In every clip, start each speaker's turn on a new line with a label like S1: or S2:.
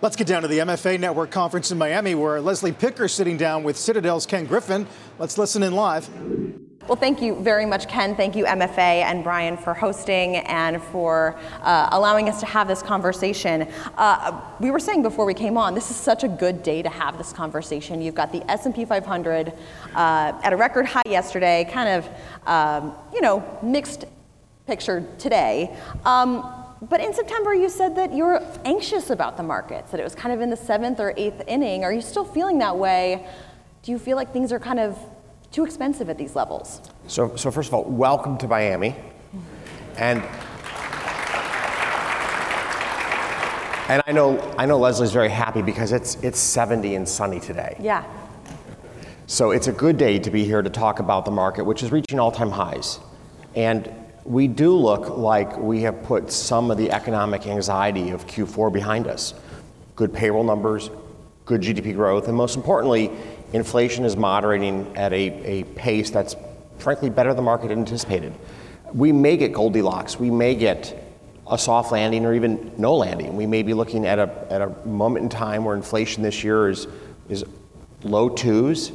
S1: Let's get down to the MFA Network conference in Miami where Leslie Picker is sitting down with Citadel's Ken Griffin. Let's listen in live.
S2: Well, thank you very much, Ken. Thank you, MFA and Brian, for hosting and for uh, allowing us to have this conversation. Uh, we were saying before we came on, this is such a good day to have this conversation. You've got the S&P 500 uh, at a record high yesterday, kind of, um, you know, mixed picture today. Um, but in September, you said that you were anxious about the markets, that it was kind of in the seventh or eighth inning. Are you still feeling that way? Do you feel like things are kind of too expensive at these levels?
S3: So, so first of all, welcome to Miami. And and I know I know Leslie's very happy because it's it's 70 and sunny today.
S2: Yeah.
S3: So it's a good day to be here to talk about the market, which is reaching all-time highs. And we do look like we have put some of the economic anxiety of Q4 behind us. Good payroll numbers, good GDP growth, and most importantly, inflation is moderating at a, a pace that's frankly better than the market anticipated. We may get Goldilocks, we may get a soft landing or even no landing. We may be looking at a, at a moment in time where inflation this year is, is low twos.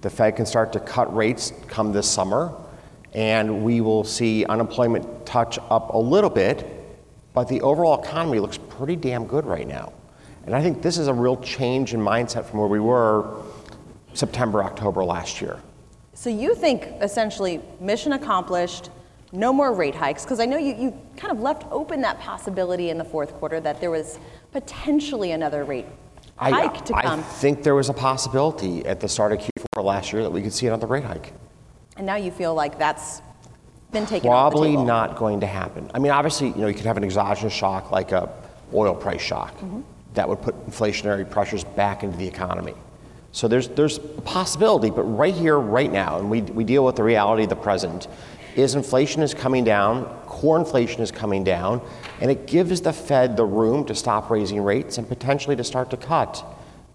S3: The Fed can start to cut rates come this summer and we will see unemployment touch up a little bit, but the overall economy looks pretty damn good right now. And I think this is a real change in mindset from where we were September, October last year.
S2: So you think essentially mission accomplished, no more rate hikes, because I know you, you kind of left open that possibility in the fourth quarter that there was potentially another rate
S3: I,
S2: hike to come.
S3: I think there was a possibility at the start of Q4 last year that we could see another rate hike.
S2: And now you feel like that's been taken
S3: Probably not going to happen. I mean, obviously, you know, you could have an exogenous shock like a oil price shock mm-hmm. that would put inflationary pressures back into the economy. So there's there's a possibility, but right here, right now, and we, we deal with the reality of the present, is inflation is coming down, core inflation is coming down, and it gives the Fed the room to stop raising rates and potentially to start to cut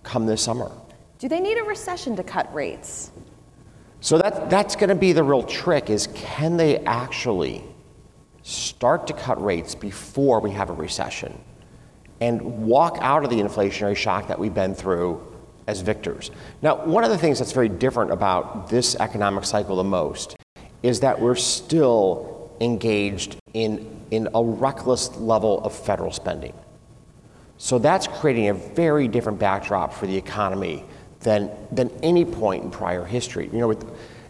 S3: come this summer.
S2: Do they need a recession to cut rates?
S3: So that, that's going to be the real trick is can they actually start to cut rates before we have a recession and walk out of the inflationary shock that we've been through as victors. Now, one of the things that's very different about this economic cycle the most is that we're still engaged in, in a reckless level of federal spending. So that's creating a very different backdrop for the economy than, than any point in prior history. You know, with,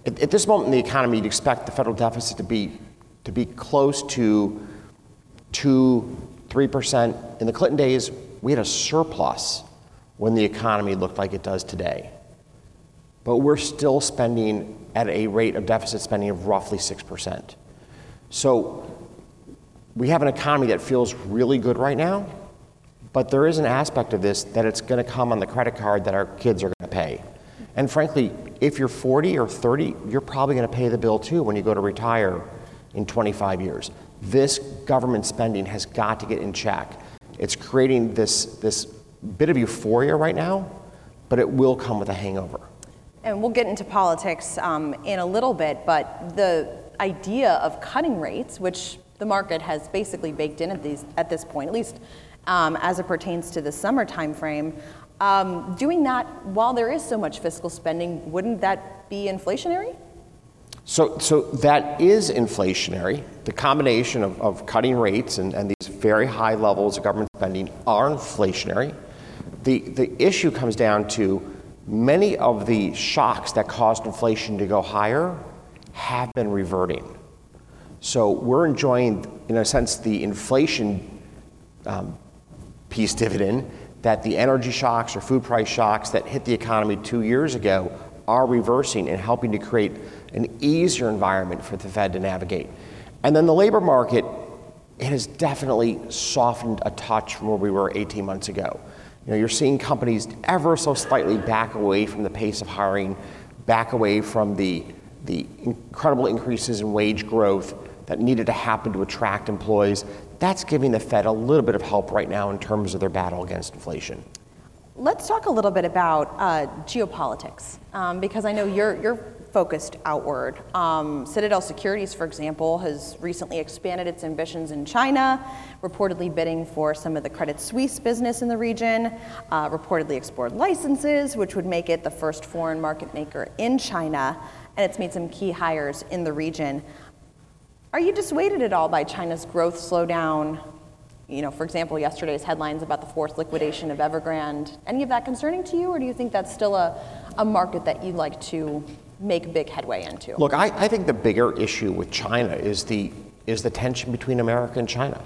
S3: at, at, this moment in the economy, you'd expect the federal deficit to be, to be close to 2, 3%. In the Clinton days, we had a surplus when the economy looked like it does today. But we're still spending at a rate of deficit spending of roughly 6%. So we have an economy that feels really good right now, but there is an aspect of this that it's going to come on the credit card that our kids are going to pay. And frankly, if you're 40 or 30, you're probably going to pay the bill too when you go to retire in 25 years. This government spending has got to get in check. It's creating this, this bit of euphoria right now, but it will come with a hangover.
S2: And we'll get into politics um, in a little bit, but the idea of cutting rates, which the market has basically baked in at, these, at this point, at least um, as it pertains to the summer timeframe. Um, doing that while there is so much fiscal spending, wouldn't that be inflationary?
S3: So, so that is inflationary. The combination of, of cutting rates and, and these very high levels of government spending are inflationary. The, the issue comes down to many of the shocks that caused inflation to go higher have been reverting. So we're enjoying, in a sense, the inflation um, peace dividend that the energy shocks or food price shocks that hit the economy two years ago are reversing and helping to create an easier environment for the Fed to navigate. And then the labor market, it has definitely softened a touch from where we were 18 months ago. You know, you're seeing companies ever so slightly back away from the pace of hiring back away from the, the incredible increases in wage growth that needed to happen to attract employees. That's giving the Fed a little bit of help right now in terms of their battle against inflation.
S2: Let's talk a little bit about uh, geopolitics, um, because I know you're, you're focused outward. Um, Citadel Securities, for example, has recently expanded its ambitions in China, reportedly bidding for some of the Credit Suisse business in the region, uh, reportedly explored licenses, which would make it the first foreign market maker in China, and it's made some key hires in the region. Are you dissuaded at all by China's growth slowdown? You know, for example, yesterday's headlines about the forced liquidation of Evergrande. Any of that concerning to you, or do you think that's still a, a market that you'd like to make big headway into?
S3: Look, I, I think the bigger issue with China is the is the tension between America and China.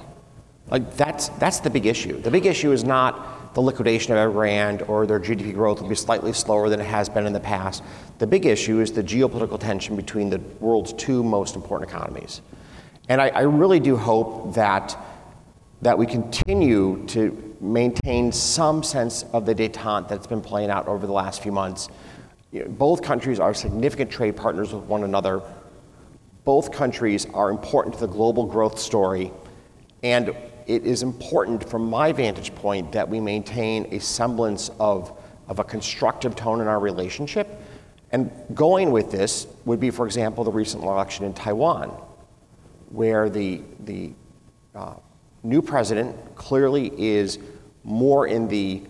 S3: Like that's that's the big issue. The big issue is not the liquidation of Evergrande or their GDP growth will be slightly slower than it has been in the past. The big issue is the geopolitical tension between the world's two most important economies. And I, I really do hope that that we continue to maintain some sense of the detente that's been playing out over the last few months you know, both countries are significant trade partners with one another. Both countries are important to the global growth story. And it is important, from my vantage point, that we maintain a semblance of, of a constructive tone in our relationship. And going with this would be, for example, the recent election in Taiwan, where the, the uh, new president clearly is more in the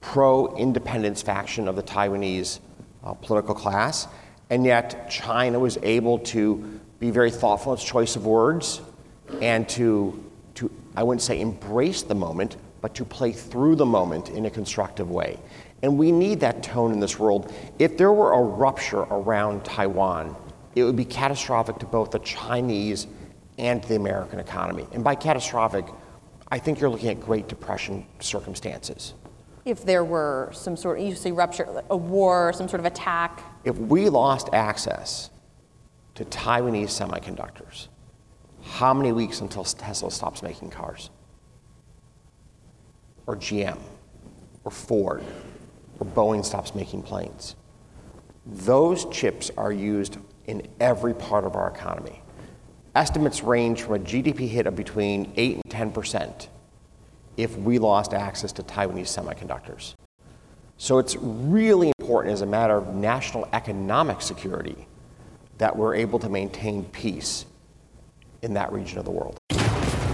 S3: pro independence faction of the Taiwanese uh, political class, and yet China was able to be very thoughtful in its choice of words and to, to, I wouldn't say embrace the moment, but to play through the moment in a constructive way. And we need that tone in this world. If there were a rupture around Taiwan, it would be catastrophic to both the Chinese and the American economy. And by catastrophic, I think you're looking at Great Depression circumstances
S2: if there were some sort of, you say rupture, a war, some sort of attack?
S3: If we lost access to Taiwanese semiconductors, how many weeks until Tesla stops making cars? Or GM? Or Ford? Or Boeing stops making planes? Those chips are used in every part of our economy. Estimates range from a GDP hit of between 8 and 10 percent if we lost access to Taiwanese semiconductors. So it's really important as a matter of national economic security that we're able to maintain peace in that region of the world.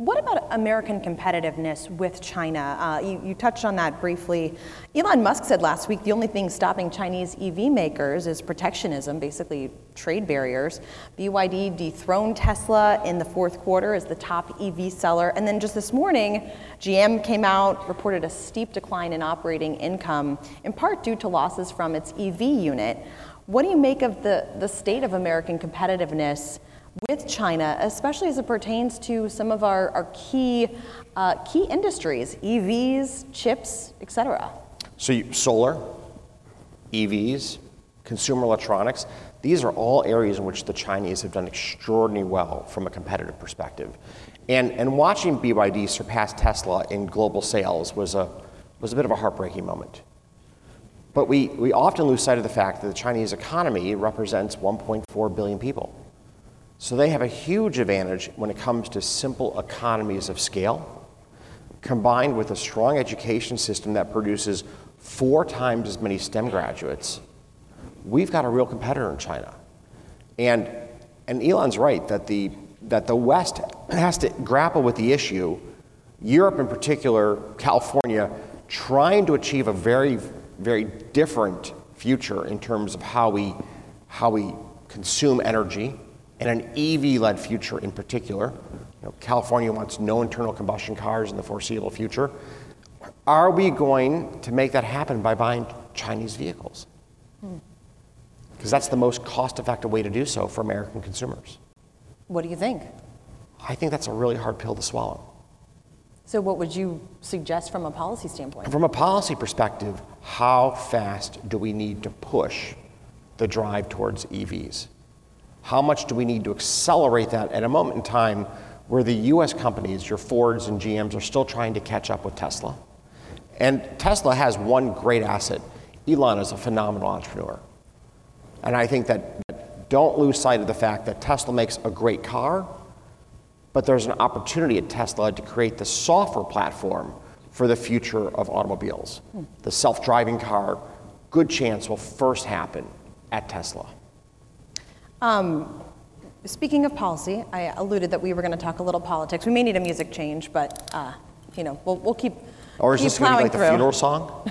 S2: What about American competitiveness with China? Uh, you, you, touched on that briefly. Elon Musk said last week the only thing stopping Chinese EV makers is protectionism, basically trade barriers. BYD dethroned Tesla in the fourth quarter as the top EV seller. And then just this morning, GM came out, reported a steep decline in operating income, in part due to losses from its EV unit. What do you make of the, the state of American competitiveness? With China, especially as it pertains to some of our, our key, uh, key industries, EVs, chips, et cetera?
S3: So, you, solar, EVs, consumer electronics, these are all areas in which the Chinese have done extraordinarily well from a competitive perspective. And, and watching BYD surpass Tesla in global sales was a, was a bit of a heartbreaking moment. But we, we often lose sight of the fact that the Chinese economy represents 1.4 billion people. So they have a huge advantage when it comes to simple economies of scale, combined with a strong education system that produces four times as many STEM graduates. We've got a real competitor in China. And, and Elon's right that the, that the West has to grapple with the issue, Europe in particular, California, trying to achieve a very, very different future in terms of how we, how we consume energy and an EV led future in particular. You know, California wants no internal combustion cars in the foreseeable future. Are we going to make that happen by buying Chinese vehicles? Hmm. because that's the most cost effective way to do so for American consumers.
S2: What do you think?
S3: I think that's a really hard pill to swallow.
S2: So, what would you suggest from a policy standpoint?
S3: From a policy perspective, how fast do we need to push the drive towards EVs? How much do we need to accelerate that at a moment in time where the US companies, your Fords and GMs, are still trying to catch up with Tesla? And Tesla has one great asset Elon is a phenomenal entrepreneur. And I think that, don't lose sight of the fact that Tesla makes a great car, but there's an opportunity at Tesla to create the software platform for the future of automobiles. Hmm. The self driving car, good chance, will first happen at Tesla.
S2: Um, speaking of policy, I alluded that we were going to talk a little politics. We may need a music change, but uh, you know, we'll, we'll keep.
S3: Or is
S2: keep
S3: this going to be like
S2: through.
S3: the funeral song?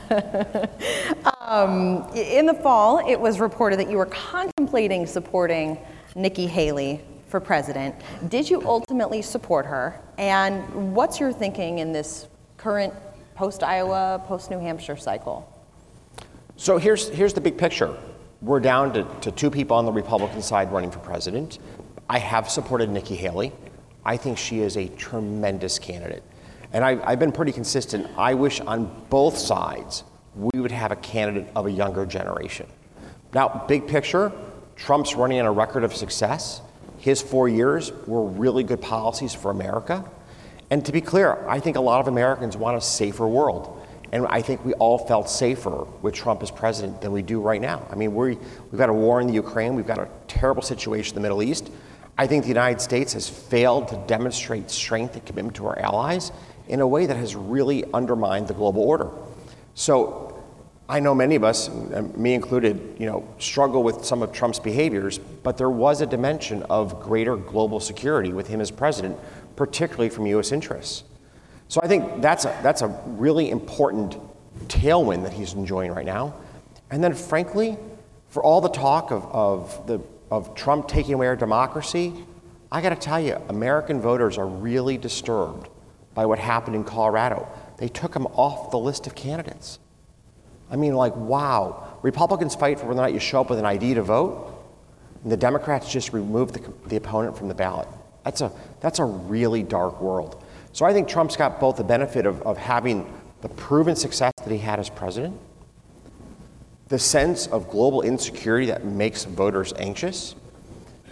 S2: um, in the fall, it was reported that you were contemplating supporting Nikki Haley for president. Did you ultimately support her? And what's your thinking in this current post Iowa, post New Hampshire cycle?
S3: So here's, here's the big picture. We're down to, to two people on the Republican side running for president. I have supported Nikki Haley. I think she is a tremendous candidate. And I, I've been pretty consistent. I wish on both sides we would have a candidate of a younger generation. Now, big picture, Trump's running on a record of success. His four years were really good policies for America. And to be clear, I think a lot of Americans want a safer world. And I think we all felt safer with Trump as president than we do right now. I mean, we we've got a war in the Ukraine, we've got a terrible situation in the Middle East. I think the United States has failed to demonstrate strength and commitment to our allies in a way that has really undermined the global order. So I know many of us, me included, you know, struggle with some of Trump's behaviors, but there was a dimension of greater global security with him as president, particularly from U.S. interests. So I think that's a, that's a really important tailwind that he's enjoying right now. And then, frankly, for all the talk of, of, the, of Trump taking away our democracy, I got to tell you, American voters are really disturbed by what happened in Colorado. They took him off the list of candidates. I mean, like, wow. Republicans fight for whether or not you show up with an ID to vote, and the Democrats just remove the, the opponent from the ballot. That's a, that's a really dark world. So I think Trump's got both the benefit of, of having the proven success that he had as president, the sense of global insecurity that makes voters anxious,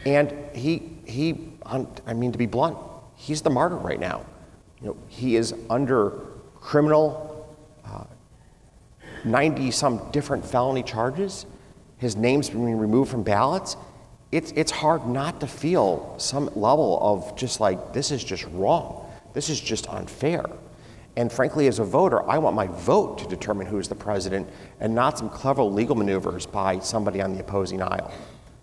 S3: and he, he I mean, to be blunt, he's the martyr right now. You know, he is under criminal, 90 uh, some different felony charges. His name's been removed from ballots. It's, it's hard not to feel some level of just like, this is just wrong. This is just unfair. And frankly, as a voter, I want my vote to determine who's the president and not some clever legal maneuvers by somebody on the opposing aisle,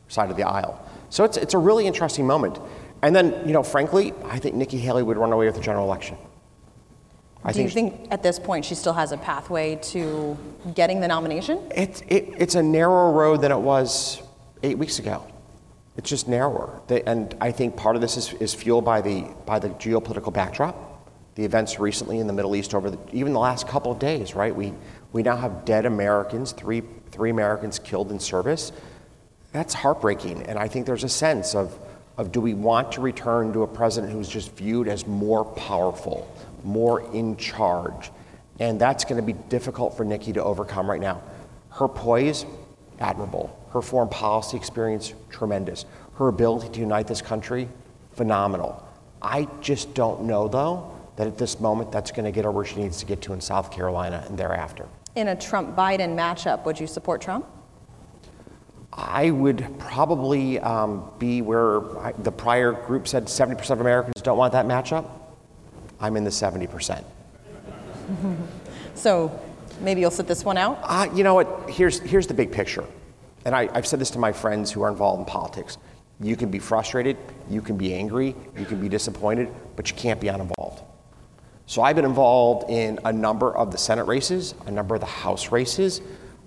S3: side of the aisle. So it's, it's a really interesting moment. And then, you know, frankly, I think Nikki Haley would run away with the general election.
S2: I Do you think at this point she still has a pathway to getting the nomination?
S3: It, it, it's a narrower road than it was eight weeks ago. It's just narrower. and I think part of this is, is fueled by the, by the geopolitical backdrop. The events recently in the Middle East over the, even the last couple of days, right? We, we now have dead Americans, three, three Americans killed in service. That's heartbreaking. And I think there's a sense of, of do we want to return to a president who's just viewed as more powerful, more in charge? And that's going to be difficult for Nikki to overcome right now. Her poise, admirable. Her foreign policy experience, tremendous. Her ability to unite this country, phenomenal. I just don't know, though, that at this moment that's going to get her where she needs to get to in South Carolina and thereafter.
S2: In a Trump Biden matchup, would you support Trump?
S3: I would probably um, be where I, the prior group said 70% of Americans don't want that matchup. I'm in the 70%.
S2: so maybe you'll sit this one out?
S3: Uh, you know what? Here's, here's the big picture. And I, I've said this to my friends who are involved in politics. You can be frustrated, you can be angry, you can be disappointed, but you can't be uninvolved. So I've been involved in a number of the Senate races, a number of the House races.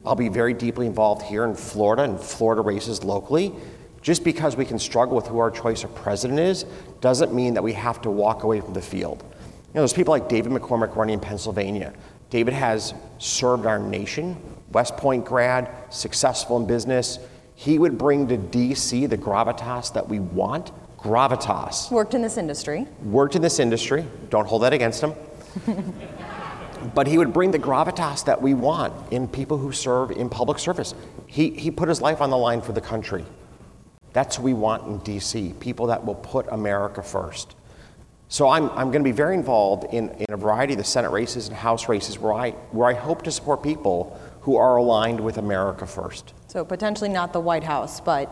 S3: I'll be very deeply involved here in Florida and Florida races locally. Just because we can struggle with who our choice of president is doesn't mean that we have to walk away from the field. You know, there's people like David McCormick running in Pennsylvania. David has served our nation, West Point grad, successful in business. He would bring to DC the gravitas that we want. Gravitas.
S2: Worked in this industry.
S3: Worked in this industry. Don't hold that against him. but he would bring the gravitas that we want in people who serve in public service. He, he put his life on the line for the country. That's who we want in DC, people that will put America first. So I'm, I'm going to be very involved in, in a variety of the Senate races and House races where I, where I hope to support people who are aligned with America first.
S2: So potentially not the White House, but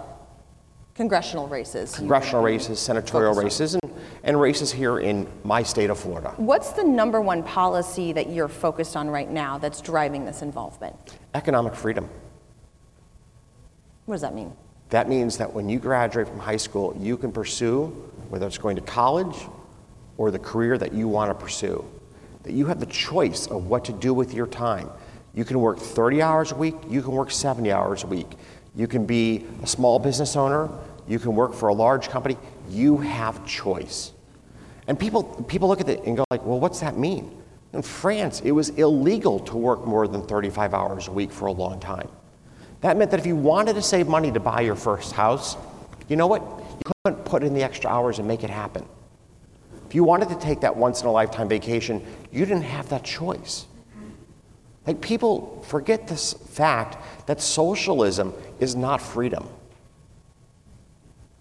S2: congressional races.
S3: Congressional races, senatorial races, and, and races here in my state of Florida.
S2: What's the number one policy that you're focused on right now that's driving this involvement?
S3: Economic freedom.
S2: What does that mean?
S3: That means that when you graduate from high school, you can pursue, whether it's going to college or the career that you want to pursue, that you have the choice of what to do with your time. You can work 30 hours a week, you can work 70 hours a week. You can be a small business owner, you can work for a large company. You have choice. And people, people look at it and go like, well, what's that mean? In France, it was illegal to work more than 35 hours a week for a long time. That meant that if you wanted to save money to buy your first house, you know what? You couldn't put in the extra hours and make it happen. You wanted to take that once in a lifetime vacation, you didn't have that choice. Like people forget this fact that socialism is not freedom.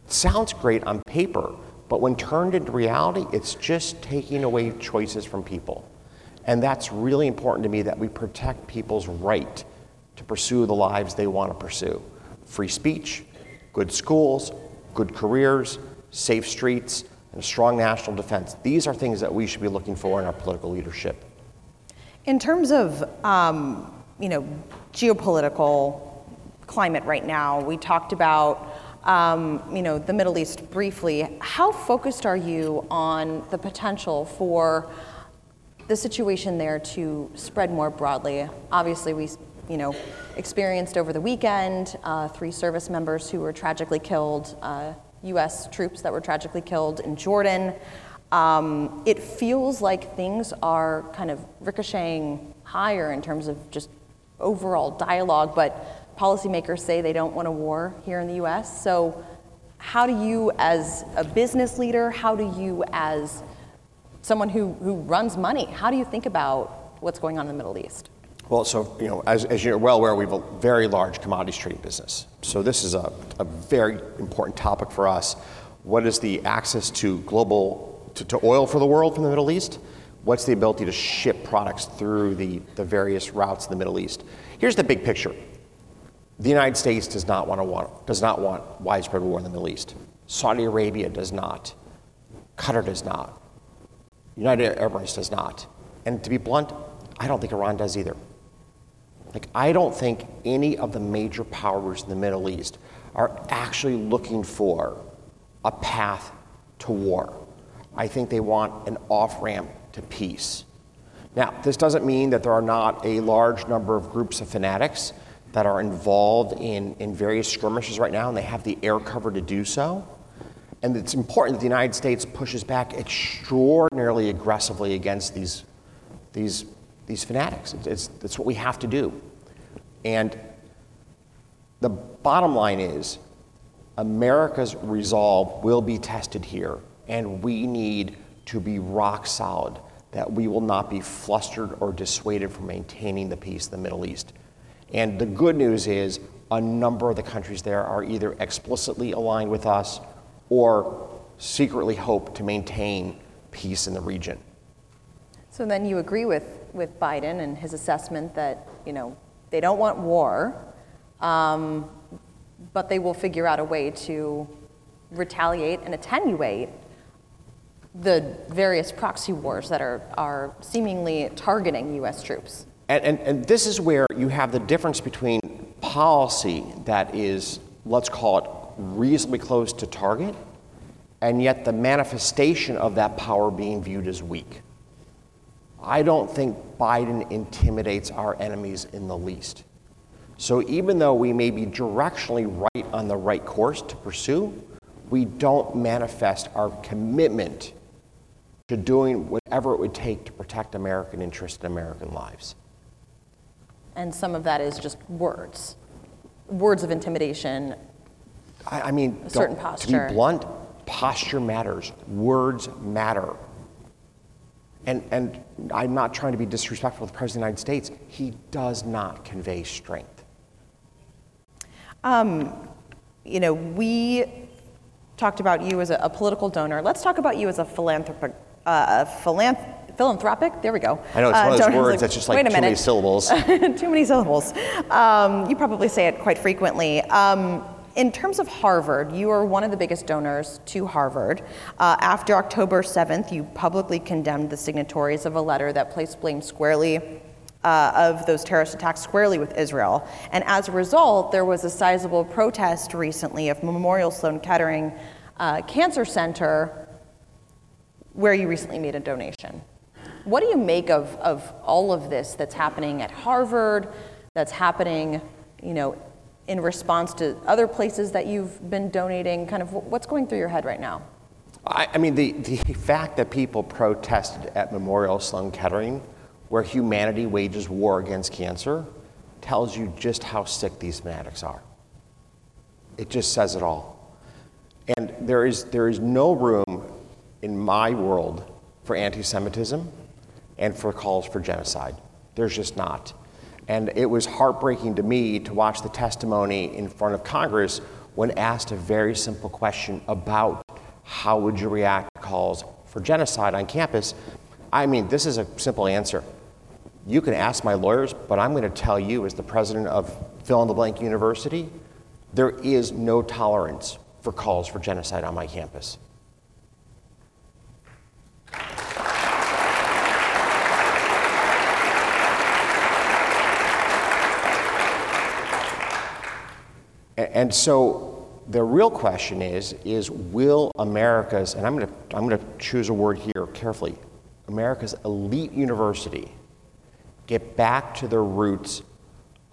S3: It sounds great on paper, but when turned into reality, it's just taking away choices from people. And that's really important to me that we protect people's right to pursue the lives they want to pursue. Free speech, good schools, good careers, safe streets, and a strong national defense. These are things that we should be looking for in our political leadership.
S2: In terms of, um, you know, geopolitical climate right now, we talked about, um, you know, the Middle East briefly. How focused are you on the potential for the situation there to spread more broadly? Obviously, we, you know, experienced over the weekend uh, three service members who were tragically killed, uh, U.S. troops that were tragically killed in Jordan. Um, it feels like things are kind of ricocheting higher in terms of just overall dialogue, but policymakers say they don't want a war here in the US. So, how do you, as a business leader, how do you, as someone who, who runs money, how do you think about what's going on in the Middle East?
S3: Well, so, you know, as, as you're well aware, we have a very large commodities trading business. So, this is a, a very important topic for us. What is the access to global to, to oil for the world from the Middle East? What's the ability to ship products through the, the various routes in the Middle East? Here's the big picture. The United States does not want, to want, does not want widespread war in the Middle East. Saudi Arabia does not. Qatar does not. United Arab Emirates does not. And to be blunt, I don't think Iran does either. Like, I don't think any of the major powers in the Middle East are actually looking for a path to war. I think they want an off ramp to peace. Now, this doesn't mean that there are not a large number of groups of fanatics that are involved in, in various skirmishes right now, and they have the air cover to do so. And it's important that the United States pushes back extraordinarily aggressively against these, these, these fanatics. It's, it's, it's what we have to do. And the bottom line is America's resolve will be tested here and we need to be rock solid that we will not be flustered or dissuaded from maintaining the peace in the Middle East. And the good news is, a number of the countries there are either explicitly aligned with us or secretly hope to maintain peace in the region.
S2: So then you agree with, with Biden and his assessment that, you know, they don't want war, um, but they will figure out a way to retaliate and attenuate the various proxy wars that are, are seemingly targeting US troops.
S3: And, and, and this is where you have the difference between policy that is, let's call it, reasonably close to target, and yet the manifestation of that power being viewed as weak. I don't think Biden intimidates our enemies in the least. So even though we may be directionally right on the right course to pursue, we don't manifest our commitment to doing whatever it would take to protect American interests and American lives.
S2: And some of that is just words. words of intimidation.
S3: I, I mean,
S2: a certain posture.
S3: to be blunt, posture matters. Words matter. And, and I'm not trying to be disrespectful to the President of the United States. He does not convey strength.
S2: You know, we talked about you as a, a political donor. Let's talk about you as a philanthropic. Uh, philanth- philanthropic. There we go.
S3: I know it's
S2: Uh,
S3: one of those
S2: donor-
S3: words that's just like
S2: wait a
S3: too many
S2: minute.
S3: syllables.
S2: Too many syllables. Um, you probably say it quite frequently. Um, in terms of Harvard, you are one of the biggest donors to Harvard. Uh, after October 7th, you publicly condemned the signatories of a letter that placed blame squarely uh, of those terrorist attacks squarely with Israel. And as a result, there was a sizable protest recently of Memorial Sloan Kettering uh, Cancer Center, where you recently made a donation. What do you make of, of all of this that's happening at Harvard, that's happening, you know, in response to other places that you've been donating? Kind of what's going through your head right now?
S3: I, I mean, the, the fact that people protested at Memorial Sloan Kettering, where humanity wages war against cancer, tells you just how sick these fanatics are. It just says it all. And there is, there is no room in my world for anti Semitism and for calls for genocide. There's just not. And it was heartbreaking to me to watch the testimony in front of Congress when asked a very simple question about how would you react to calls for genocide on campus. I mean, this is a simple answer. You can ask my lawyers, but I'm going to tell you, as the president of fill in the blank university, there is no tolerance for calls for genocide on my campus. A- And so the real question is, is will America's, and I'm going to, I'm going to choose a word here carefully, America's elite university get back to their roots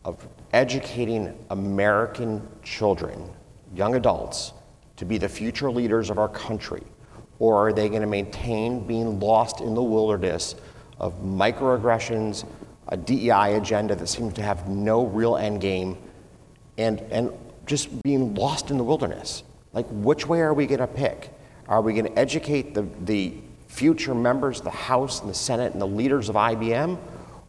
S3: of educating American children, young adults, to be the future leaders of our country? Or are they going to maintain being lost in the wilderness of microaggressions, a DEI agenda that seems to have no real end game, and, and just being lost in the wilderness? Like, which way are we going to pick? Are we going to educate the, the future members of the House and the Senate and the leaders of IBM?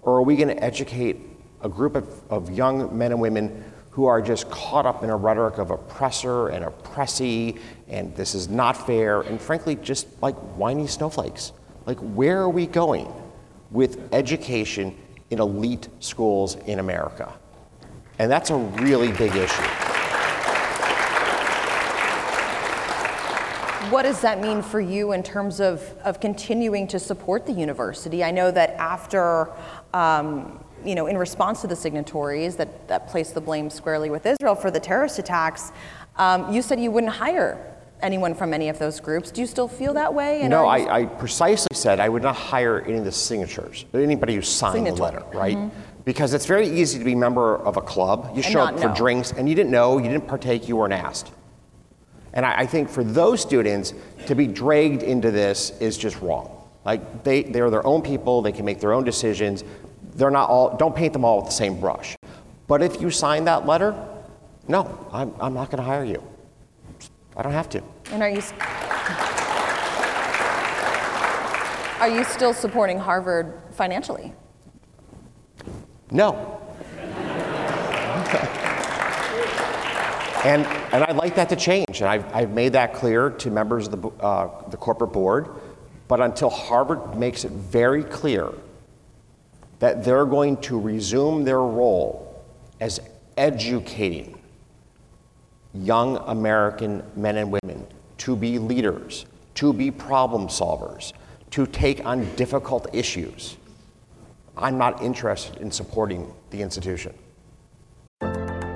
S3: Or are we going to educate a group of, of young men and women who are just caught up in a rhetoric of oppressor and oppressee, and this is not fair, and frankly, just like whiny snowflakes? Like, where are we going with education in elite schools in America? And that's a really big issue.
S2: What does that mean for you in terms of, of continuing to support the university? I know that after, um, you know, in response to the signatories that, that placed the blame squarely with Israel for the terrorist attacks, um, you said you wouldn't hire anyone from any of those groups. Do you still feel that way? And
S3: No, I, I precisely said I would not hire any of the signatures, anybody who signed the letter, right? Because it's very easy to be a member of a club. You
S2: And
S3: show up for
S2: know.
S3: drinks and you didn't know, you didn't partake, you weren't asked. And I, I think for those students to be dragged into this is just wrong. Like they, they're their own people, they can make their own decisions. They're not all, don't paint them all with the same brush. But if you sign that letter, no, I'm, I'm not going to hire you. I don't have to.
S2: And are you are you still supporting Harvard financially?
S3: No. and, and I'd like that to change. And I've, I've made that clear to members of the, uh, the corporate board. But until Harvard makes it very clear that they're going to resume their role as educating young American men and women to be leaders, to be problem solvers, to take on difficult issues, I'm not interested in supporting the institution.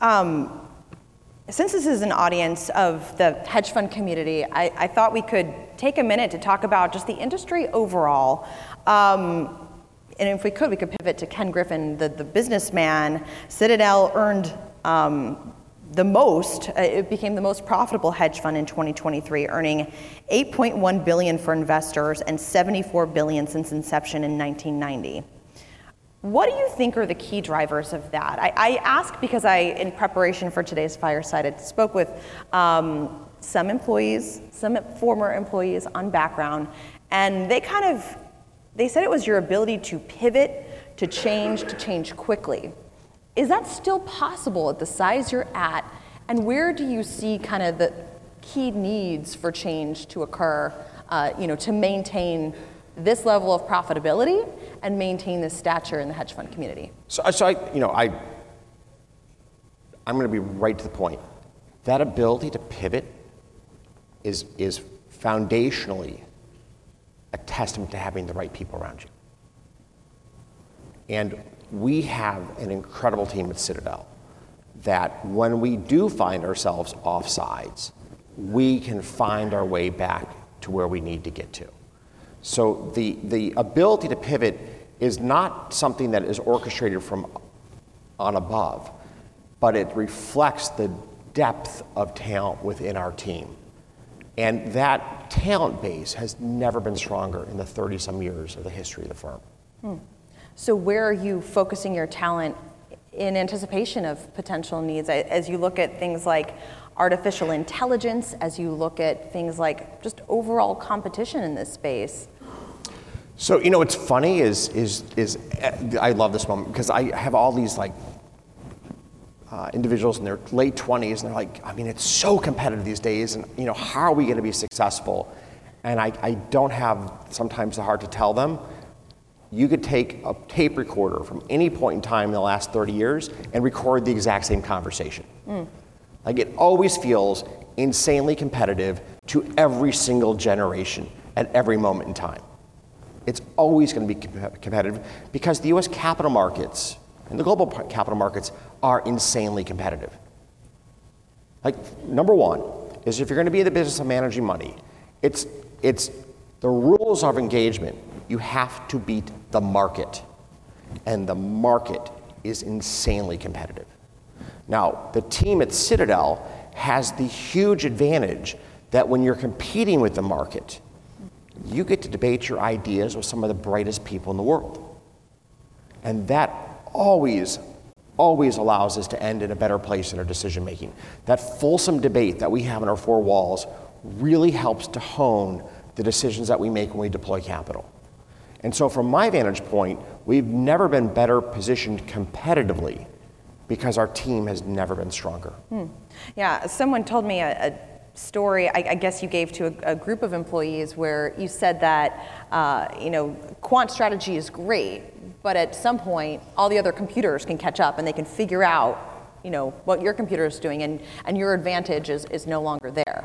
S2: Um, since this is an audience of the hedge fund community, I, I, thought we could take a minute to talk about just the industry overall. Um, and if we could, we could pivot to Ken Griffin, the, the businessman. Citadel earned um, the most, uh, it became the most profitable hedge fund in 2023, earning 8.1 billion for investors and 74 billion since inception in 1990. What do you think are the key drivers of that? I, I ask because I, in preparation for today's fireside, I spoke with um, some employees, some former employees on background, and they kind of, they said it was your ability to pivot, to change, to change quickly. Is that still possible at the size you're at? And where do you see kind of the key needs for change to occur, uh, you know, to maintain this level of profitability and maintain this stature in the hedge fund community?
S3: So, so I, you know, I, I'm going to be right to the point. That ability to pivot is, is foundationally a testament to having the right people around you. And we have an incredible team at Citadel that when we do find ourselves offsides, we can find our way back to where we need to get to. So the, the ability to pivot is not something that is orchestrated from on above, but it reflects the depth of talent within our team. And that talent base has never been stronger in the 30 some years of the history of the firm. Hmm.
S2: So, where are you focusing your talent in anticipation of potential needs as you look at things like artificial intelligence, as you look at things like just overall competition in this space?
S3: So, you know, what's funny is, is, is I love this moment because I have all these like uh, individuals in their late 20s and they're like, I mean, it's so competitive these days and, you know, how are we going to be successful? And I, I don't have sometimes the heart to tell them you could take a tape recorder from any point in time in the last 30 years and record the exact same conversation. Mm. Like it always feels insanely competitive to every single generation at every moment in time. It's always going to be competitive because the US capital markets and the global capital markets are insanely competitive. Like, number one is if you're going to be in the business of managing money, it's, it's the rules of engagement you have to beat the market. And the market is insanely competitive. Now, the team at Citadel has the huge advantage that when you're competing with the market, you get to debate your ideas with some of the brightest people in the world. And that always, always allows us to end in a better place in our decision making. That fulsome debate that we have in our four walls really helps to hone the decisions that we make when we deploy capital. And so, from my vantage point, we've never been better positioned competitively because our team has never been stronger. Hmm.
S2: Yeah, someone told me a, a story I, I, guess you gave to a, a, group of employees where you said that uh, you know quant strategy is great, but at some point all the other computers can catch up and they can figure out you know what your computer is doing and, and your advantage is, is no longer there.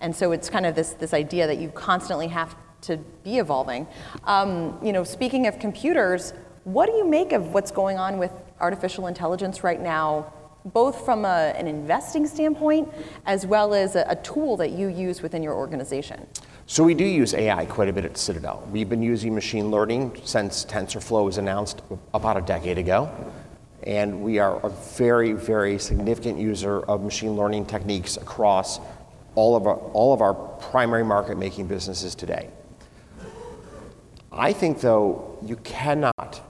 S2: And so it's kind of this, this idea that you constantly have to be evolving. Um, you know, speaking of computers, what do you make of what's going on with artificial intelligence right now, both from a, an investing standpoint as well as a, a tool that you use within your organization?
S3: So we do use AI quite a bit at Citadel. We've been using machine learning since TensorFlow was announced about a decade ago. And we are a very, very significant user of machine learning techniques across all of our, all of our primary market making businesses today. I think, though, you cannot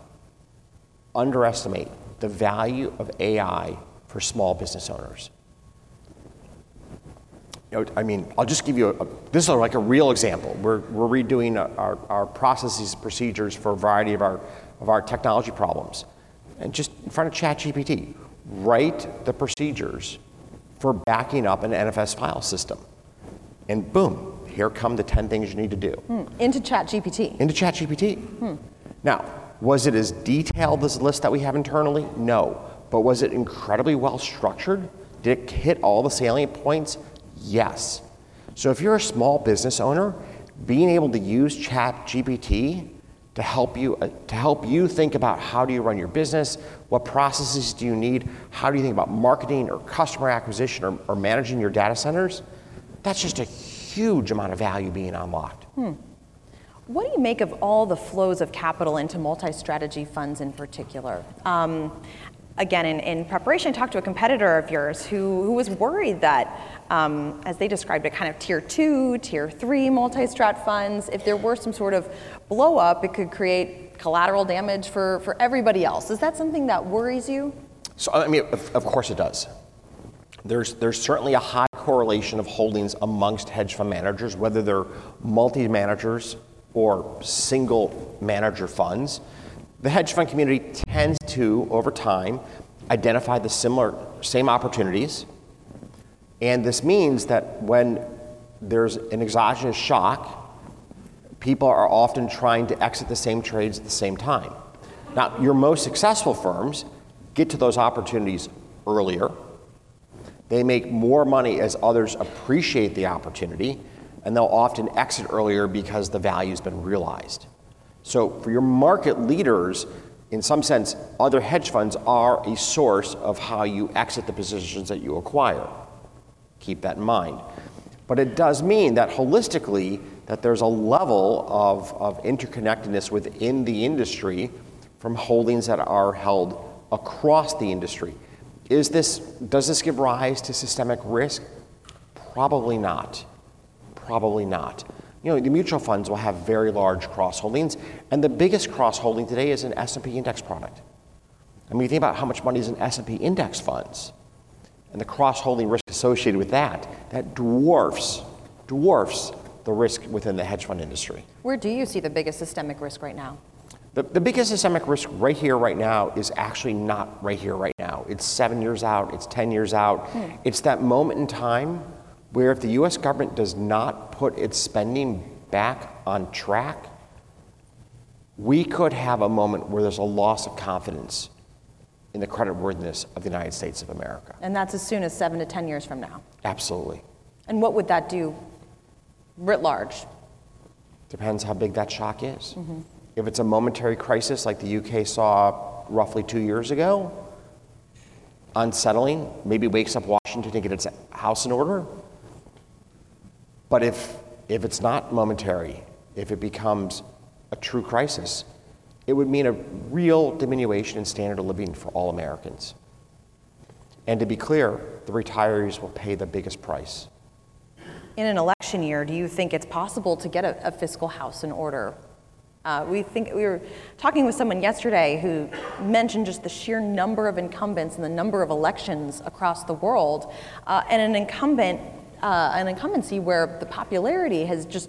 S3: underestimate the value of AI for small business owners. You know, I mean, I'll just give you a, this is like a real example. We're, we're redoing our, our processes procedures for a variety of our, of our technology problems. And just in front of ChatGPT, write the procedures for backing up an NFS file system. And boom, here come the 10 things you need to do.
S2: Hmm. Into ChatGPT.
S3: Into ChatGPT. Hmm. Now, was it as detailed as the list that we have internally? No. But was it incredibly well structured? Did it hit all the salient points? Yes. So if you're a small business owner, being able to use ChatGPT to help you uh, to help you think about how do you run your business, what processes do you need, how do you think about marketing or customer acquisition or, or managing your data centers. That's just a huge amount of value being unlocked.
S2: Hmm. What do you make of all the flows of capital into multi-strategy funds in particular? Um, again, in, in, preparation, I talked to a competitor of yours who, who was worried that, um, as they described it, kind of tier two, tier three multi-strat funds, if there were some sort of blow up, it could create collateral damage for, for everybody else. Is that something that worries you?
S3: So, I mean, of, of course it does. There's, there's certainly a high correlation of holdings amongst hedge fund managers, whether they're multi managers or single manager funds. The hedge fund community tends to, over time, identify the similar same opportunities. And this means that when there's an exogenous shock, people are often trying to exit the same trades at the same time. Now, your most successful firms get to those opportunities earlier. They make more money as others appreciate the opportunity, and they'll often exit earlier because the value's been realized. So, for your market leaders, in some sense, other hedge funds are a source of how you exit the positions that you acquire. Keep that in mind. But it does mean that holistically, that there's a level of, of interconnectedness within the industry from holdings that are held across the industry. Is this, does this give rise to systemic risk? Probably not. Probably not. You know, the mutual funds will have very large cross holdings, and the biggest cross holding today is an S&P index product. I mean, you think about how much money is in S&P index funds, and the cross holding risk associated with that, that dwarfs, dwarfs the risk within the hedge fund industry.
S2: Where do you see the biggest systemic risk right now?
S3: The, the biggest systemic risk right here, right now, is actually not right here, right now. It's seven years out, it's 10 years out. Hmm. It's that moment in time where if the US government does not put its spending back on track, we could have a moment where there's a loss of confidence in the creditworthiness of the United States of America.
S2: And that's as soon as seven to 10 years from now?
S3: Absolutely.
S2: And what would that do writ large?
S3: Depends how big that shock is. Mm-hmm. If it's a momentary crisis like the UK saw roughly two years ago, unsettling, maybe wakes up Washington to get its house in order, but if, if it's not momentary, if it becomes a true crisis, it would mean a real diminution in standard of living for all Americans. And to be clear, the retirees will pay the biggest price.
S2: In an election year, do you think it's possible to get a, a fiscal house in order? Uh, we think we were talking with someone yesterday who mentioned just the sheer number of incumbents and the number of elections across the world, uh, and an incumbent uh, an incumbency where the popularity has just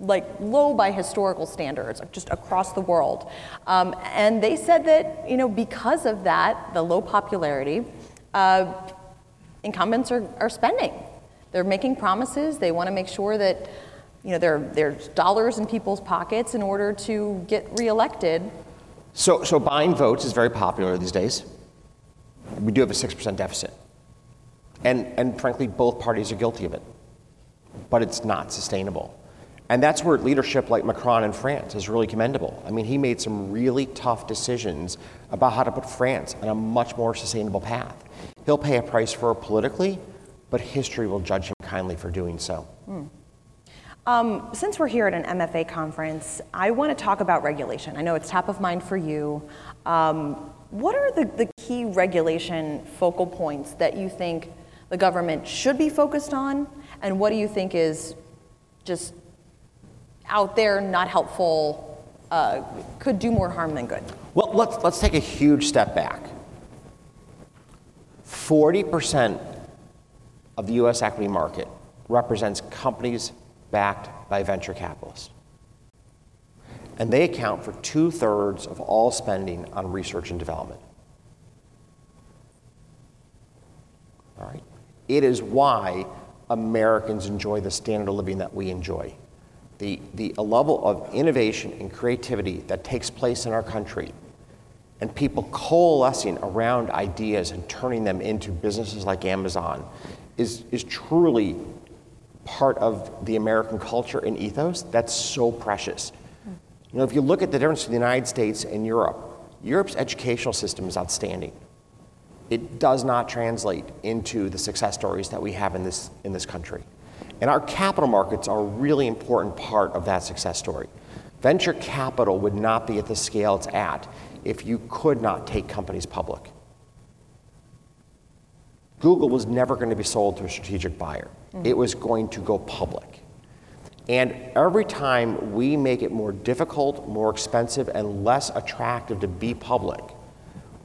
S2: like low by historical standards, just across the world. Um, and they said that, you know, because of that, the low popularity, uh, incumbents are, are spending. They're making promises. They want to make sure that, you know, there, there's dollars in people's pockets in order to get reelected.
S3: So, so buying votes is very popular these days. We do have a 6% deficit. And, and frankly, both parties are guilty of it. But it's not sustainable. And that's where leadership like Macron in France is really commendable. I mean, he made some really tough decisions about how to put France on a much more sustainable path. He'll pay a price for it politically, but history will judge him kindly for doing so. Mm.
S2: Um, since we're here at an MFA conference, I want to talk about regulation. I know it's top of mind for you. Um, what are the, the key regulation focal points that you think the government should be focused on, and what do you think is just out there, not helpful, uh, could do more harm than good?
S3: Well, let's, let's take a huge step back. 40% of the US equity market represents companies backed by venture capitalists. And they account for two thirds of all spending on research and development. All right. It is why Americans enjoy the standard of living that we enjoy. The, the level of innovation and creativity that takes place in our country, and people coalescing around ideas and turning them into businesses like Amazon, is, is truly part of the American culture and ethos that's so precious. You know, if you look at the difference between the United States and Europe, Europe's educational system is outstanding. It does not translate into the success stories that we have in this, in this country. And our capital markets are a really important part of that success story. Venture capital would not be at the scale it's at if you could not take companies public. Google was never going to be sold to a strategic buyer. Mm-hmm. It was going to go public. And every time we make it more difficult, more expensive, and less attractive to be public,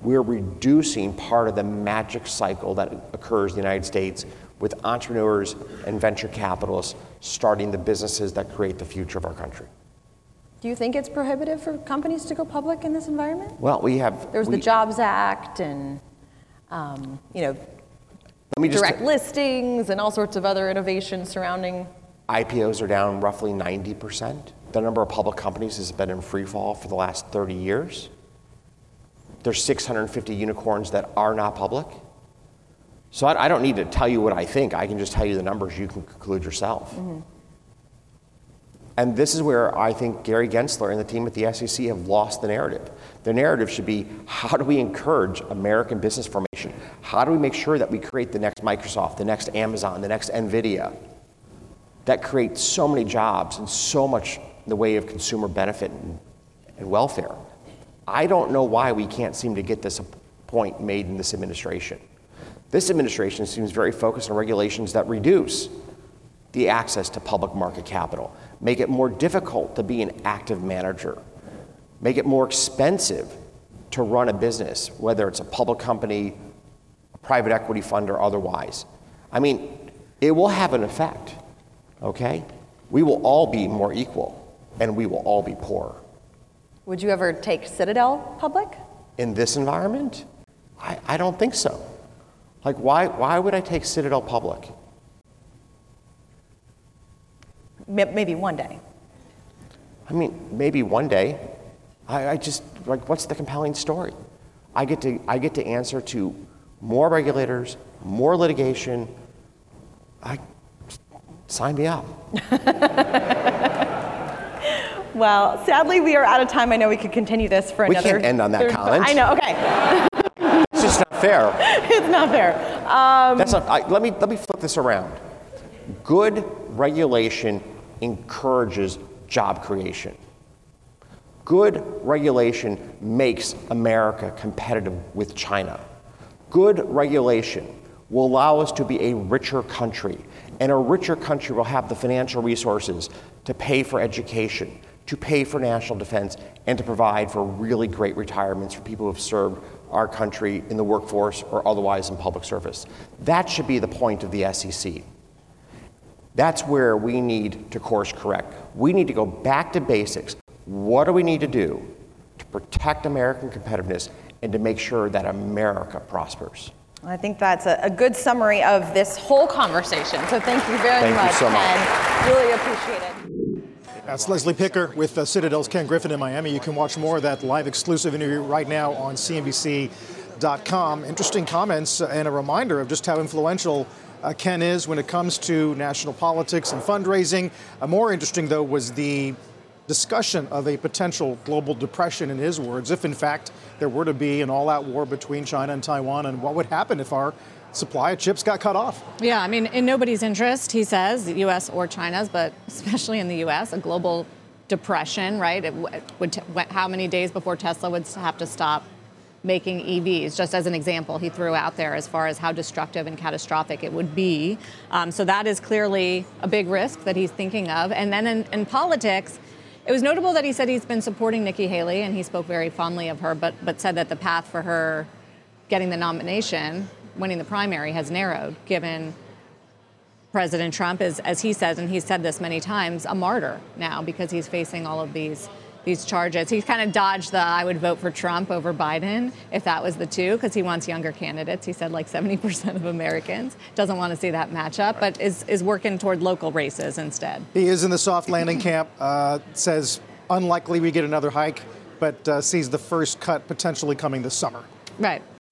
S3: we're reducing part of the magic cycle that occurs in the United States with entrepreneurs and venture capitalists starting the businesses that create the future of our country.
S2: Do you think it's prohibitive for companies to go public in this environment?
S3: Well, we have.
S2: There's
S3: we,
S2: the Jobs Act and, um, you know, direct t- listings and all sorts of other innovations surrounding
S3: IPOs are down roughly 90%. The number of public companies has been in free fall for the last 30 years. There's 650 unicorns that are not public. So I, I don't need to tell you what I think. I can just tell you the numbers. You can conclude yourself. Mm-hmm. And this is where I think Gary Gensler and the team at the SEC have lost the narrative. The narrative should be how do we encourage American business formation? How do we make sure that we create the next Microsoft, the next Amazon, the next NVIDIA? that create so many jobs and so much in the way of consumer benefit and, and welfare. I don't know why we can't seem to get this point made in this administration. This administration seems very focused on regulations that reduce the access to public market capital, make it more difficult to be an active manager, make it more expensive to run a business, whether it's a public company, a private equity fund, or otherwise. I mean, it will have an effect okay? We will all be more equal and we will all be poorer.
S2: Would you ever take Citadel public?
S3: In this environment? I, I don't think so. Like, why, why would I take Citadel public?
S2: Maybe one day.
S3: I mean, maybe one day. I, I just, like, what's the compelling story? I get, to, I get to answer to more regulators, more litigation. I, Sign me up.
S2: well, sadly, we are out of time. I know we could continue this for
S3: we
S2: another.
S3: We can't end on that, Collins.
S2: I know. Okay.
S3: it's just not fair.
S2: it's not fair. Um,
S3: That's not. I, let me let me flip this around. Good regulation encourages job creation. Good regulation makes America competitive with China. Good regulation will allow us to be a richer country and a richer country will have the financial resources to pay for education, to pay for national defense, and to provide for really great retirements for people who have served our country in the workforce or otherwise in public service. That should be the point of the SEC. That's where we need to course correct. We need to go back to basics. What do we need to do to protect American competitiveness and to make sure that America prospers?
S2: I think that's a, a, good summary of this whole conversation. So thank you very
S3: thank
S2: much,
S3: you so
S2: Ken. Much. Really appreciate it.
S1: That's Leslie Picker with uh, Citadel's Ken Griffin in Miami. You can watch more of that live exclusive interview right now on CNBC.com. Interesting comments and a reminder of just how influential uh, Ken is when it comes to national politics and fundraising. Uh, more interesting, though, was the discussion of a potential global depression, in his words, if in fact there were to be an all out war between China and Taiwan, and what would happen if our supply of chips got cut off.
S4: Yeah, I mean, in nobody's interest, he says, the U.S. or China's, but especially in the U.S., a global depression, right? It would t- how many days before Tesla would have to stop making EVs, just as an example he threw out there as far as how destructive and catastrophic it would be. Um, so that is clearly a big risk that he's thinking of. And then in, in politics, it was notable that he said he's been supporting Nikki Haley, and he spoke very fondly of her, but, but said that the path for her getting the nomination, winning the primary, has narrowed, given President Trump is, as he says, and he's said this many times, a martyr now because he's facing all of these these charges. He's kind of dodged the I would vote for Trump over Biden if that was the two, because he wants younger candidates. He said like 70% of Americans doesn't want to see that matchup, but is, is working toward local races instead.
S1: He is in the soft landing camp, uh, says unlikely we get another hike, but uh, sees the first cut potentially coming this summer.
S4: Right.